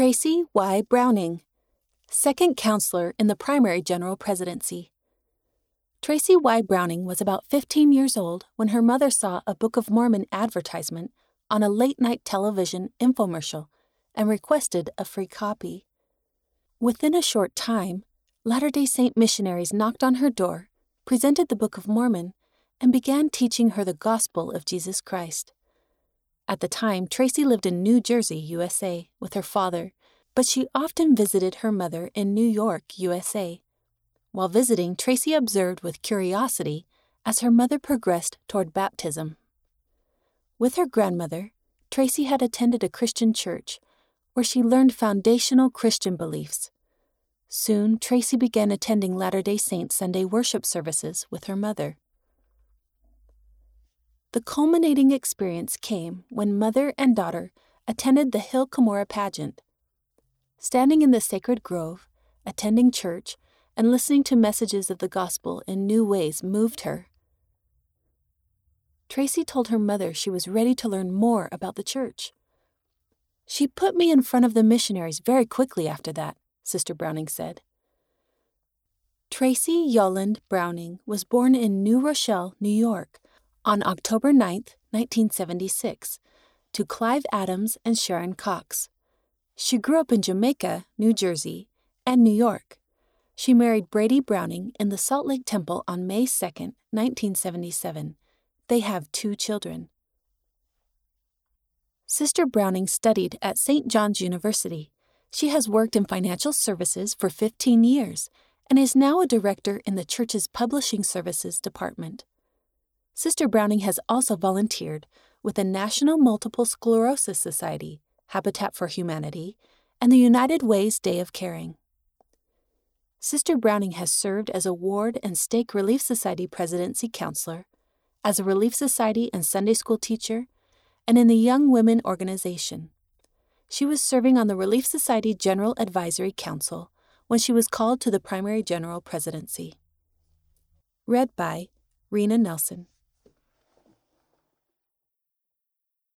Tracy Y. Browning, second counselor in the primary general presidency. Tracy Y. Browning was about 15 years old when her mother saw a Book of Mormon advertisement on a late night television infomercial and requested a free copy. Within a short time, Latter day Saint missionaries knocked on her door, presented the Book of Mormon, and began teaching her the gospel of Jesus Christ. At the time, Tracy lived in New Jersey, USA, with her father, but she often visited her mother in New York, USA. While visiting, Tracy observed with curiosity as her mother progressed toward baptism. With her grandmother, Tracy had attended a Christian church where she learned foundational Christian beliefs. Soon, Tracy began attending Latter day Saint Sunday worship services with her mother. The culminating experience came when mother and daughter attended the Hill Cumorah pageant. Standing in the sacred grove, attending church, and listening to messages of the gospel in new ways moved her. Tracy told her mother she was ready to learn more about the church. She put me in front of the missionaries very quickly after that, Sister Browning said. Tracy Yolland Browning was born in New Rochelle, New York, on October 9, 1976, to Clive Adams and Sharon Cox. She grew up in Jamaica, New Jersey, and New York. She married Brady Browning in the Salt Lake Temple on May 2, 1977. They have two children. Sister Browning studied at St. John's University. She has worked in financial services for 15 years and is now a director in the church's publishing services department. Sister Browning has also volunteered with the National Multiple Sclerosis Society, Habitat for Humanity, and the United Way's Day of Caring. Sister Browning has served as a Ward and Stake Relief Society Presidency Counselor, as a Relief Society and Sunday School teacher, and in the Young Women Organization. She was serving on the Relief Society General Advisory Council when she was called to the Primary General Presidency. Read by Rena Nelson.